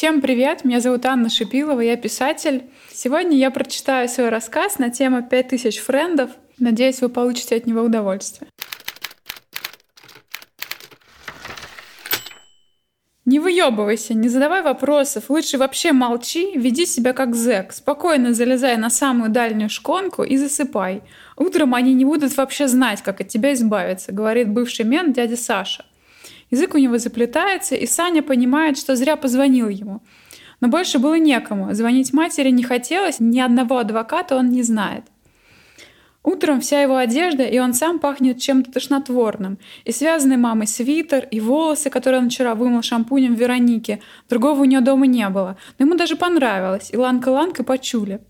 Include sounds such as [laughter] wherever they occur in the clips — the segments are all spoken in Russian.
Всем привет, меня зовут Анна Шипилова, я писатель. Сегодня я прочитаю свой рассказ на тему «5000 френдов». Надеюсь, вы получите от него удовольствие. Не выебывайся, не задавай вопросов, лучше вообще молчи, веди себя как зэк, спокойно залезай на самую дальнюю шконку и засыпай. Утром они не будут вообще знать, как от тебя избавиться, говорит бывший мент дядя Саша. Язык у него заплетается, и Саня понимает, что зря позвонил ему. Но больше было некому. Звонить матери не хотелось, ни одного адвоката он не знает. Утром вся его одежда, и он сам пахнет чем-то тошнотворным. И связанный мамой свитер, и волосы, которые он вчера вымыл шампунем Вероники. Другого у нее дома не было. Но ему даже понравилось. И ланка-ланка почули.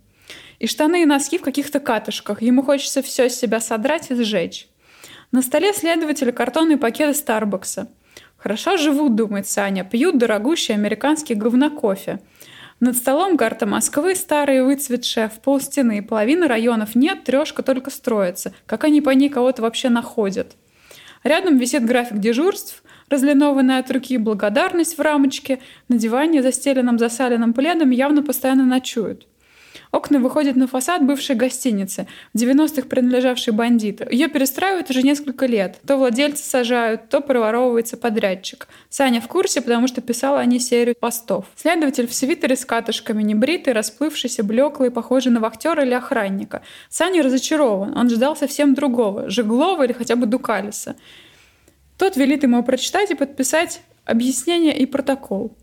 И штаны и носки в каких-то катышках. Ему хочется все с себя содрать и сжечь. На столе следователя картонные пакеты Старбакса. Хорошо живут, думает Саня, пьют дорогущий американский говнокофе. Над столом карта Москвы, старая выцветшая, в полстены. Половины районов нет, трешка только строится. Как они по ней кого-то вообще находят? Рядом висит график дежурств, разлинованная от руки благодарность в рамочке. На диване, застеленном засаленным пледом, явно постоянно ночуют. Окна выходят на фасад бывшей гостиницы, в 90-х принадлежавшей бандиту. Ее перестраивают уже несколько лет. То владельцы сажают, то проворовывается подрядчик. Саня в курсе, потому что писала о ней серию постов. Следователь в свитере с катышками, небритый, расплывшийся, блеклый, похожий на вахтера или охранника. Саня разочарован. Он ждал совсем другого. Жеглова или хотя бы Дукалиса. Тот велит ему прочитать и подписать объяснение и протокол.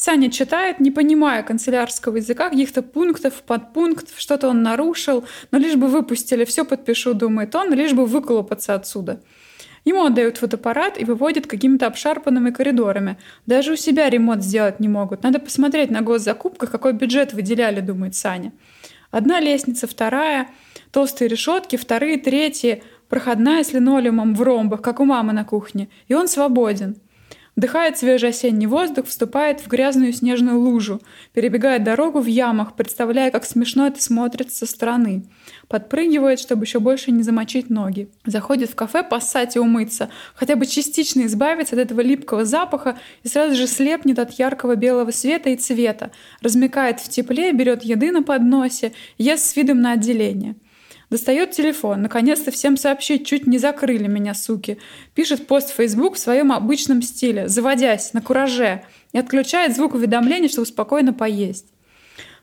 Саня читает, не понимая канцелярского языка, каких-то пунктов, подпунктов, что-то он нарушил, но лишь бы выпустили, все подпишу, думает он, лишь бы выколупаться отсюда. Ему отдают фотоаппарат и выводят какими-то обшарпанными коридорами. Даже у себя ремонт сделать не могут. Надо посмотреть на госзакупках, какой бюджет выделяли, думает Саня. Одна лестница, вторая, толстые решетки, вторые, третьи, проходная с линолеумом в ромбах, как у мамы на кухне. И он свободен. Вдыхает свежий осенний воздух, вступает в грязную снежную лужу, перебегает дорогу в ямах, представляя, как смешно это смотрится со стороны. Подпрыгивает, чтобы еще больше не замочить ноги. Заходит в кафе поссать и умыться, хотя бы частично избавиться от этого липкого запаха и сразу же слепнет от яркого белого света и цвета. Размекает в тепле, берет еды на подносе, ест с видом на отделение. Достает телефон. Наконец-то всем сообщить, чуть не закрыли меня, суки. Пишет пост в Facebook в своем обычном стиле, заводясь, на кураже. И отключает звук уведомлений, чтобы спокойно поесть.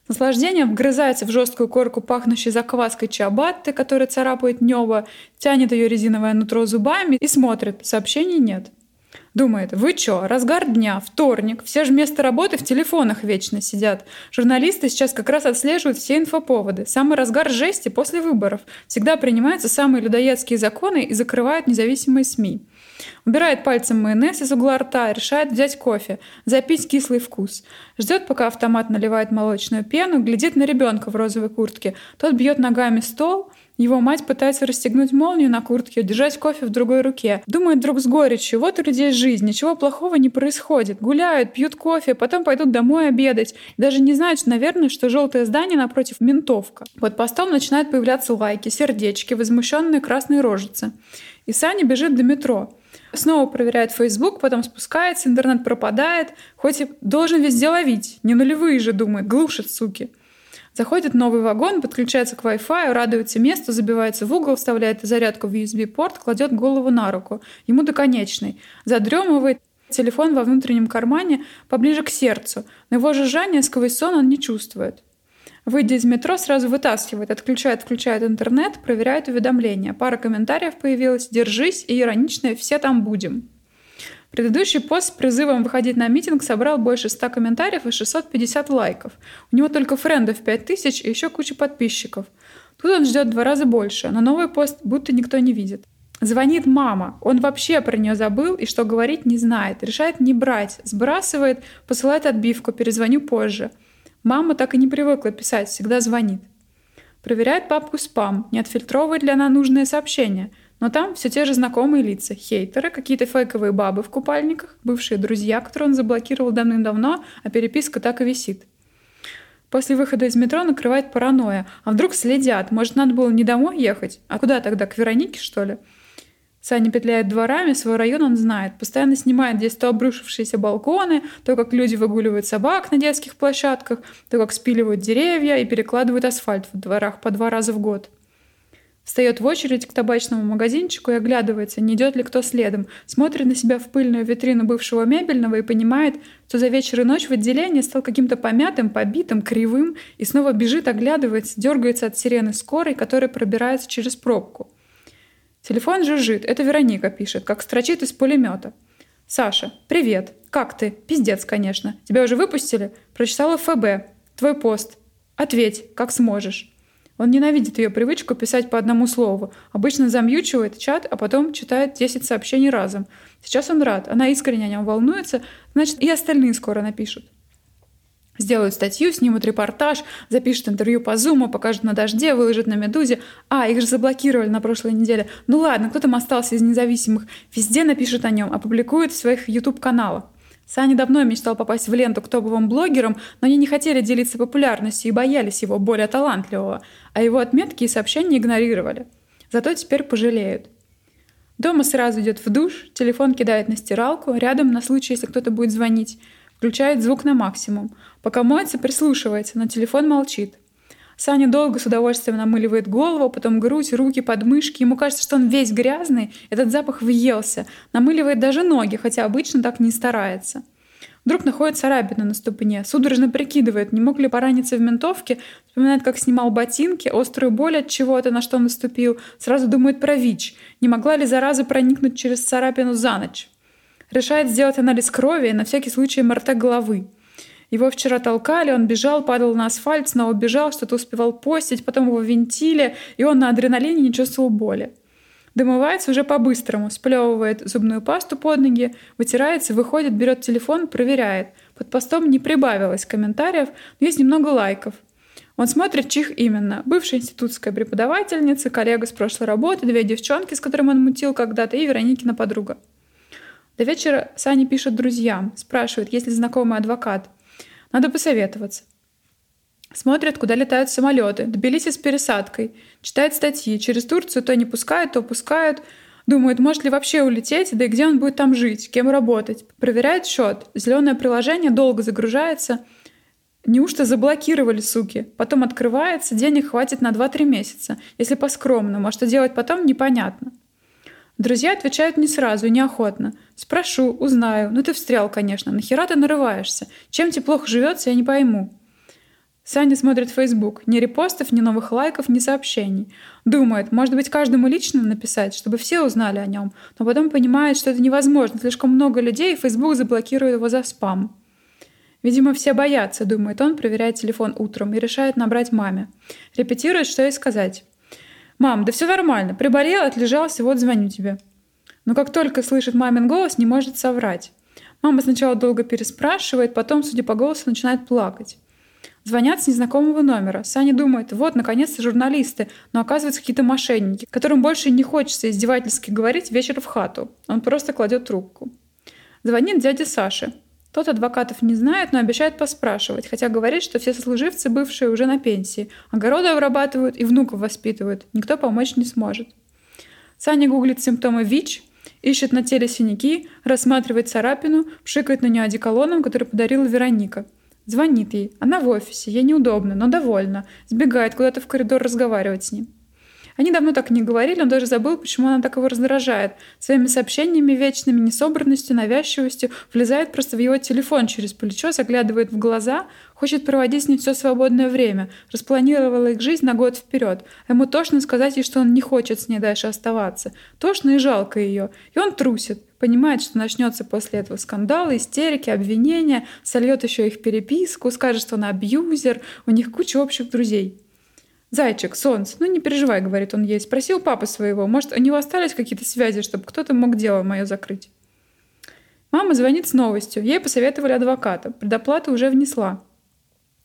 Наслаждение вгрызается в жесткую корку, пахнущей закваской чиабатты, которая царапает небо, тянет ее резиновое нутро зубами и смотрит. Сообщений нет. Думает, вы чё, разгар дня, вторник, все же вместо работы в телефонах вечно сидят. Журналисты сейчас как раз отслеживают все инфоповоды. Самый разгар жести после выборов. Всегда принимаются самые людоедские законы и закрывают независимые СМИ. Убирает пальцем майонез из угла рта, решает взять кофе, запить кислый вкус. Ждет, пока автомат наливает молочную пену, глядит на ребенка в розовой куртке. Тот бьет ногами стол, его мать пытается расстегнуть молнию на куртке, держать кофе в другой руке. Думает друг с горечью, вот у людей жизнь, ничего плохого не происходит. Гуляют, пьют кофе, потом пойдут домой обедать. Даже не знают, наверное, что желтое здание напротив ментовка. Под постом начинают появляться лайки, сердечки, возмущенные красные рожицы. И Саня бежит до метро. Снова проверяет Facebook, потом спускается, интернет пропадает. Хоть и должен везде ловить. Не нулевые же, думает, глушат, суки. Заходит новый вагон, подключается к Wi-Fi, радуется месту, забивается в угол, вставляет зарядку в USB-порт, кладет голову на руку. Ему до конечной. Задремывает, телефон во внутреннем кармане поближе к сердцу. Но его жужжание сквозь сон он не чувствует. Выйдя из метро, сразу вытаскивает, отключает, включает интернет, проверяет уведомления. Пара комментариев появилась «Держись» и ироничное «Все там будем». Предыдущий пост с призывом выходить на митинг собрал больше 100 комментариев и 650 лайков. У него только френдов 5000 и еще куча подписчиков. Тут он ждет два раза больше, но новый пост будто никто не видит. Звонит мама. Он вообще про нее забыл и что говорить не знает. Решает не брать. Сбрасывает, посылает отбивку, перезвоню позже. Мама так и не привыкла писать, всегда звонит. Проверяет папку спам, не отфильтровывает ли она нужные сообщения – но там все те же знакомые лица, хейтеры, какие-то фейковые бабы в купальниках, бывшие друзья, которые он заблокировал давным-давно, а переписка так и висит. После выхода из метро накрывает паранойя. А вдруг следят? Может, надо было не домой ехать? А куда тогда? К Веронике, что ли? Саня петляет дворами, свой район он знает. Постоянно снимает здесь то обрушившиеся балконы, то, как люди выгуливают собак на детских площадках, то, как спиливают деревья и перекладывают асфальт в дворах по два раза в год. Встает в очередь к табачному магазинчику и оглядывается, не идет ли кто следом, смотрит на себя в пыльную витрину бывшего мебельного и понимает, что за вечер и ночь в отделении стал каким-то помятым, побитым, кривым и снова бежит, оглядывается, дергается от сирены скорой, которая пробирается через пробку. Телефон жужжит. Это Вероника пишет, как строчит из пулемета. «Саша, привет. Как ты? Пиздец, конечно. Тебя уже выпустили? Прочитала ФБ. Твой пост. Ответь, как сможешь». Он ненавидит ее привычку писать по одному слову. Обычно замьючивает чат, а потом читает 10 сообщений разом. Сейчас он рад. Она искренне о нем волнуется. Значит, и остальные скоро напишут. Сделают статью, снимут репортаж, запишут интервью по Зуму, покажут на дожде, выложат на Медузе. А, их же заблокировали на прошлой неделе. Ну ладно, кто там остался из независимых? Везде напишут о нем, опубликуют в своих YouTube-каналах. Саня давно мечтал попасть в ленту к топовым блогерам, но они не хотели делиться популярностью и боялись его, более талантливого, а его отметки и сообщения игнорировали. Зато теперь пожалеют. Дома сразу идет в душ, телефон кидает на стиралку, рядом на случай, если кто-то будет звонить, включает звук на максимум. Пока моется, прислушивается, но телефон молчит. Саня долго с удовольствием намыливает голову, потом грудь, руки, подмышки. Ему кажется, что он весь грязный, этот запах въелся. Намыливает даже ноги, хотя обычно так не старается. Вдруг находит царапину на ступне, судорожно прикидывает, не мог ли пораниться в ментовке, вспоминает, как снимал ботинки, острую боль от чего-то, на что наступил, сразу думает про ВИЧ, не могла ли зараза проникнуть через царапину за ночь. Решает сделать анализ крови и на всякий случай МРТ головы. Его вчера толкали, он бежал, падал на асфальт, снова бежал, что-то успевал постить, потом его винтили, и он на адреналине не чувствовал боли. Домывается уже по-быстрому, сплевывает зубную пасту под ноги, вытирается, выходит, берет телефон, проверяет. Под постом не прибавилось комментариев, но есть немного лайков. Он смотрит, чих именно. Бывшая институтская преподавательница, коллега с прошлой работы, две девчонки, с которыми он мутил когда-то, и Вероникина подруга. До вечера Саня пишет друзьям, спрашивает, есть ли знакомый адвокат. Надо посоветоваться. Смотрят, куда летают самолеты. Тбилиси с пересадкой. Читает статьи. Через Турцию то не пускают, то пускают. Думает, может ли вообще улететь, да и где он будет там жить, кем работать. Проверяет счет. Зеленое приложение долго загружается. Неужто заблокировали, суки? Потом открывается, денег хватит на 2-3 месяца. Если по-скромному, а что делать потом, непонятно. Друзья отвечают не сразу и неохотно. Спрошу, узнаю. Ну ты встрял, конечно. Нахера ты нарываешься? Чем тебе плохо живется, я не пойму. Саня смотрит Facebook. Ни репостов, ни новых лайков, ни сообщений. Думает, может быть, каждому лично написать, чтобы все узнали о нем. Но потом понимает, что это невозможно. Слишком много людей, и Facebook заблокирует его за спам. Видимо, все боятся, думает он, проверяет телефон утром и решает набрать маме. Репетирует, что ей сказать. «Мам, да все нормально. Приболел, отлежался, вот звоню тебе». Но как только слышит мамин голос, не может соврать. Мама сначала долго переспрашивает, потом, судя по голосу, начинает плакать. Звонят с незнакомого номера. Саня думает, вот, наконец-то журналисты, но оказываются какие-то мошенники, которым больше не хочется издевательски говорить вечер в хату. Он просто кладет трубку. Звонит дядя Саша. Тот адвокатов не знает, но обещает поспрашивать, хотя говорит, что все сослуживцы бывшие уже на пенсии. Огороды обрабатывают и внуков воспитывают. Никто помочь не сможет. Саня гуглит симптомы ВИЧ, ищет на теле синяки, рассматривает царапину, пшикает на нее одеколоном, который подарила Вероника. Звонит ей. Она в офисе, ей неудобно, но довольна. Сбегает куда-то в коридор разговаривать с ним. Они давно так не говорили, он даже забыл, почему она так его раздражает. Своими сообщениями вечными, несобранностью, навязчивостью влезает просто в его телефон через плечо, заглядывает в глаза, хочет проводить с ним все свободное время, распланировала их жизнь на год вперед. А ему тошно сказать ей, что он не хочет с ней дальше оставаться. Тошно и жалко ее. И он трусит. Понимает, что начнется после этого скандал, истерики, обвинения, сольет еще их переписку, скажет, что он абьюзер, у них куча общих друзей. «Зайчик, солнце, ну не переживай», — говорит он ей. Спросил папы своего, может, у него остались какие-то связи, чтобы кто-то мог дело мое закрыть. Мама звонит с новостью. Ей посоветовали адвоката. Предоплату уже внесла.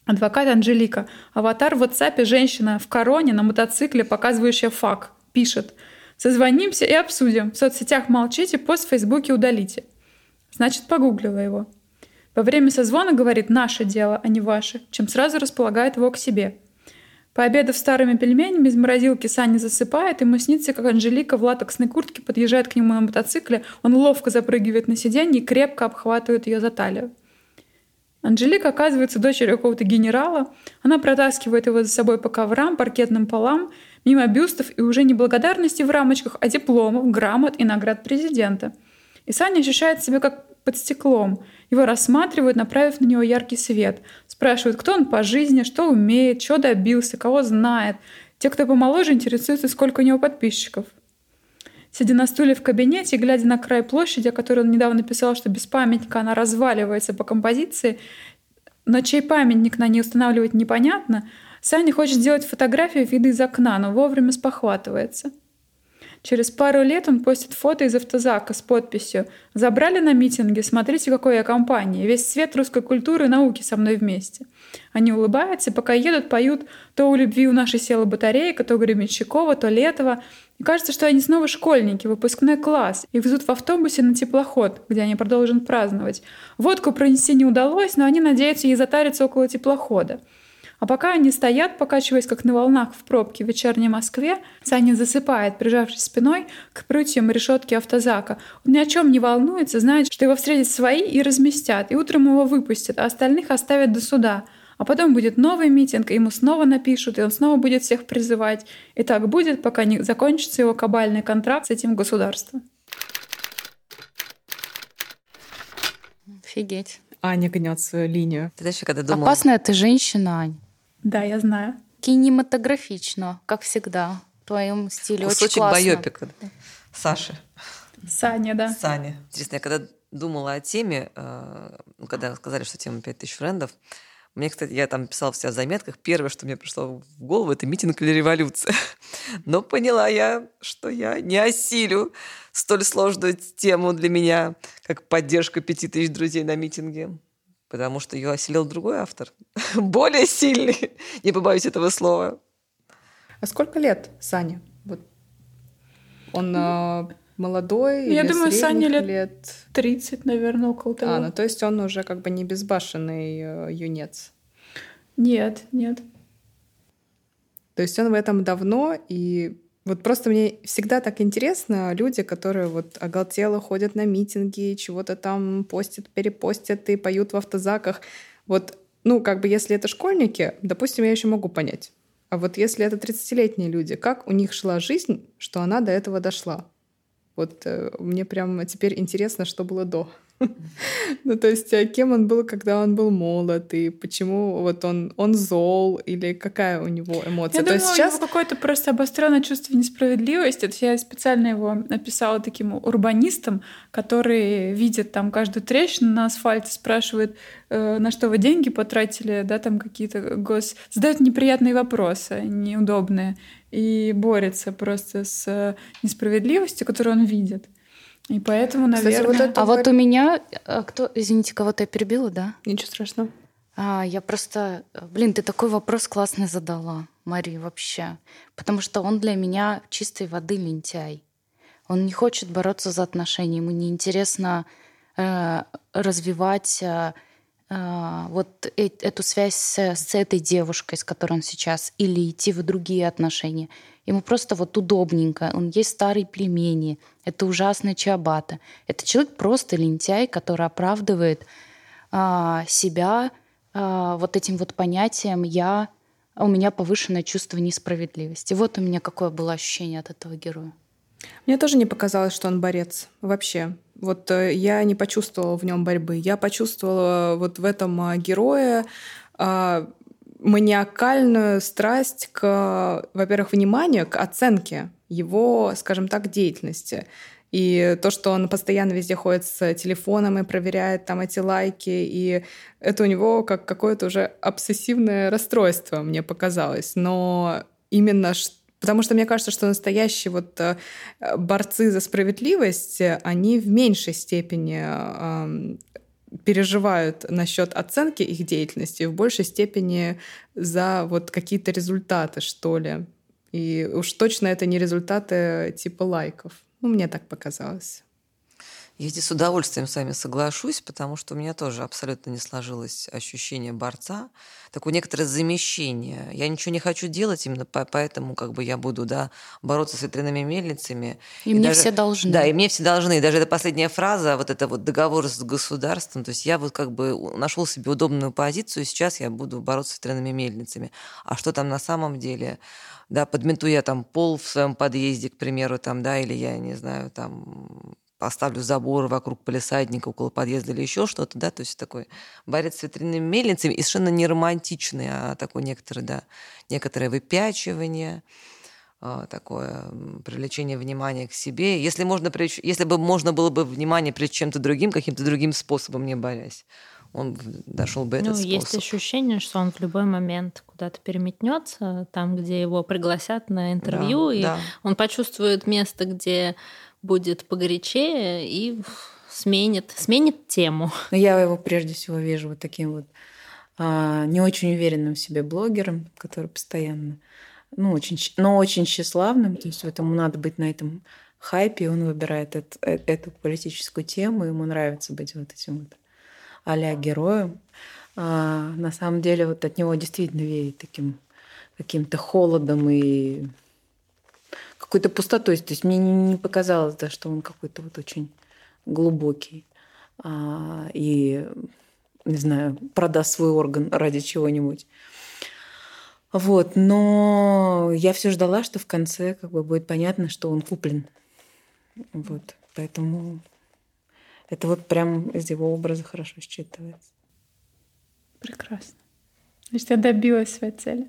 Адвокат Анжелика. Аватар в WhatsApp женщина в короне на мотоцикле, показывающая фак. Пишет. Созвонимся и обсудим. В соцсетях молчите, пост в Фейсбуке удалите. Значит, погуглила его. Во время созвона говорит «наше дело, а не ваше», чем сразу располагает его к себе – Пообедав старыми пельменями из морозилки, Саня засыпает, ему снится, как Анжелика в латексной куртке подъезжает к нему на мотоцикле, он ловко запрыгивает на сиденье и крепко обхватывает ее за талию. Анжелика оказывается дочерью какого-то генерала. Она протаскивает его за собой по коврам, паркетным полам, мимо бюстов и уже не благодарности в рамочках, а дипломов, грамот и наград президента. И Саня ощущает себя как под стеклом. Его рассматривают, направив на него яркий свет. Спрашивают, кто он по жизни, что умеет, чего добился, кого знает. Те, кто помоложе, интересуются, сколько у него подписчиков. Сидя на стуле в кабинете глядя на край площади, о которой он недавно писал, что без памятника она разваливается по композиции, но чей памятник на ней устанавливать непонятно, Саня хочет сделать фотографию вида из окна, но вовремя спохватывается – Через пару лет он постит фото из автозака с подписью «Забрали на митинге, смотрите, какой я компании, весь свет русской культуры и науки со мной вместе». Они улыбаются, пока едут, поют то у любви у нашей села батарейка, то Гребенщикова, то Летова. И кажется, что они снова школьники, выпускной класс, и везут в автобусе на теплоход, где они продолжат праздновать. Водку пронести не удалось, но они надеются ей затариться около теплохода. А пока они стоят, покачиваясь как на волнах в пробке в вечерней Москве, Саня засыпает, прижавшись спиной к прутьям решетки автозака. Он ни о чем не волнуется, знает, что его встретят свои и разместят, и утром его выпустят, а остальных оставят до суда. А потом будет новый митинг, и ему снова напишут, и он снова будет всех призывать. И так будет, пока не закончится его кабальный контракт с этим государством. Офигеть. Аня гнет свою линию. Ты еще когда думала... Опасная ты женщина, Ань. Да, я знаю. Кинематографично, как всегда. В твоем стиле Кусочек очень классно. байопика. Саши. Саня, да. Саня. Интересно, я когда думала о теме, э, ну, когда сказали, что тема 5000 френдов, мне, кстати, я там писала в себя в заметках, первое, что мне пришло в голову, это митинг или революция. [laughs] Но поняла я, что я не осилю столь сложную тему для меня, как поддержка пяти тысяч друзей на митинге потому что ее осилил другой автор, [laughs] более сильный, [laughs] не побоюсь этого слова. А сколько лет Сане? Вот. Он э, молодой? Я или думаю, Сане лет, лет 30, наверное, около того. А, ну то есть он уже как бы не безбашенный э, юнец. Нет, нет. То есть он в этом давно, и вот просто мне всегда так интересно люди, которые вот оголтело ходят на митинги, чего-то там постят, перепостят и поют в автозаках. Вот, ну, как бы если это школьники, допустим, я еще могу понять. А вот если это 30-летние люди, как у них шла жизнь, что она до этого дошла? Вот э, мне прям теперь интересно, что было до. Ну, то есть, а кем он был, когда он был молод, и почему вот он, он зол, или какая у него эмоция? Я то думаю, есть сейчас... у него какое-то просто обостренное чувство несправедливости. Это я специально его написала таким урбанистом, который видит там каждую трещину на асфальте, спрашивает, э, на что вы деньги потратили, да, там какие-то гос... Задает неприятные вопросы, неудобные, и борется просто с несправедливостью, которую он видит. И поэтому, наверное... Кстати, вот это а вот у меня... а Кто... Извините, кого-то я перебила, да? Ничего страшного. А, я просто... Блин, ты такой вопрос классный задала, Мари, вообще. Потому что он для меня чистой воды лентяй. Он не хочет бороться за отношения, ему неинтересно э, развивать э, вот э, эту связь с, этой девушкой, с которой он сейчас, или идти в другие отношения. Ему просто вот удобненько. Он есть старый племени. Это ужасный Чиабата. Это человек просто лентяй, который оправдывает а, себя а, вот этим вот понятием «я», у меня повышенное чувство несправедливости. Вот у меня какое было ощущение от этого героя. Мне тоже не показалось, что он борец вообще. Вот э, я не почувствовала в нем борьбы. Я почувствовала вот в этом а, герое а, маниакальную страсть к, во-первых, вниманию, к оценке его, скажем так, деятельности. И то, что он постоянно везде ходит с телефоном и проверяет там эти лайки, и это у него как какое-то уже обсессивное расстройство, мне показалось. Но именно Потому что мне кажется, что настоящие вот э, борцы за справедливость, они в меньшей степени переживают насчет оценки их деятельности в большей степени за вот какие-то результаты, что ли. И уж точно это не результаты типа лайков. Ну, мне так показалось. Я здесь с удовольствием с вами соглашусь, потому что у меня тоже абсолютно не сложилось ощущение борца, такое некоторое замещение. Я ничего не хочу делать, именно поэтому как бы я буду да, бороться с ветряными мельницами. И, и мне даже, все должны. Да, и мне все должны. И даже эта последняя фраза, вот это вот договор с государством, то есть я вот как бы нашел себе удобную позицию, и сейчас я буду бороться с ветряными мельницами. А что там на самом деле? Да, подмету я там пол в своем подъезде, к примеру, там, да, или я не знаю, там поставлю забор вокруг полисадника, около подъезда или еще что-то, да, то есть такой борец с ветряными мельницами и совершенно не романтичный, а такой некоторый, да, некоторое выпячивание, а, такое привлечение внимания к себе. Если, можно, если бы можно было бы внимание привлечь чем-то другим, каким-то другим способом, не борясь, он дошел бы этот ну, способ. Есть ощущение, что он в любой момент куда-то переметнется, там, где его пригласят на интервью, да, и да. он почувствует место, где будет погорячее и сменит, сменит тему. [laughs] Я его прежде всего вижу вот таким вот а, не очень уверенным в себе блогером, который постоянно, ну, очень, но очень тщеславным. То есть этому надо быть на этом хайпе, он выбирает это, э, эту политическую тему, ему нравится быть вот этим вот а героем. А, на самом деле вот от него действительно веет таким каким-то холодом и какой-то пустотой. То есть мне не показалось, да, что он какой-то вот очень глубокий а, и, не знаю, продаст свой орган ради чего-нибудь. Вот, но я все ждала, что в конце как бы будет понятно, что он куплен. Вот, поэтому это вот прям из его образа хорошо считывается. Прекрасно. Значит, я добилась своей цели.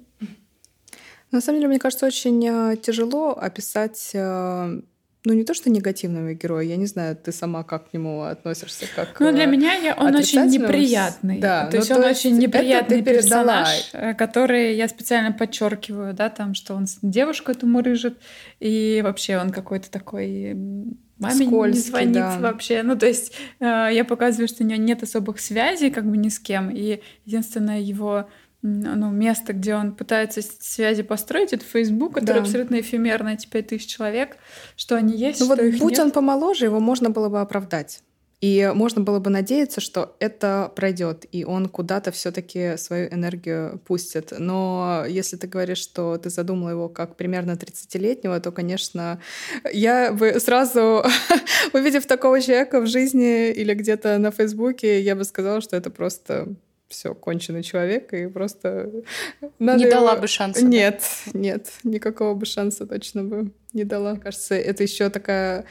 На самом деле, мне кажется, очень э, тяжело описать э, ну, не то, что негативного героя, я не знаю, ты сама как к нему относишься, как Ну, для меня я, он очень неприятный. Да, то есть ну, он то очень неприятный персонаж, э, который я специально подчеркиваю, да, там, что он девушку эту мурыжит, и вообще он какой-то такой маме Скользкий, не звонит да. вообще. Ну, то есть я показываю, что у него нет особых связей как бы ни с кем, и единственное его ну, место, где он пытается связи построить, это Facebook, который да. абсолютно эфемерный, эти пять тысяч человек, что они есть, ну, что вот их будь нет. он помоложе, его можно было бы оправдать. И можно было бы надеяться, что это пройдет, и он куда-то все-таки свою энергию пустит. Но если ты говоришь, что ты задумала его как примерно 30-летнего, то, конечно, я бы сразу, [laughs] увидев такого человека в жизни или где-то на Фейсбуке, я бы сказала, что это просто все, конченый человек, и просто... [laughs] Надо не его... дала бы шанса. Нет, да? нет, никакого бы шанса точно бы не дала. Кажется, это еще такая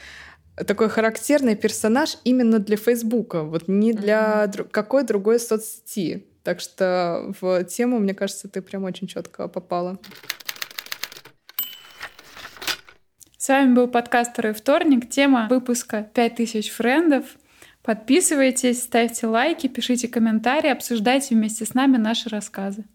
такой характерный персонаж именно для Фейсбука, вот не для mm-hmm. какой другой соцсети. Так что в тему, мне кажется, ты прям очень четко попала. С вами был подкаст «Второй вторник». Тема выпуска «5000 френдов». Подписывайтесь, ставьте лайки, пишите комментарии, обсуждайте вместе с нами наши рассказы.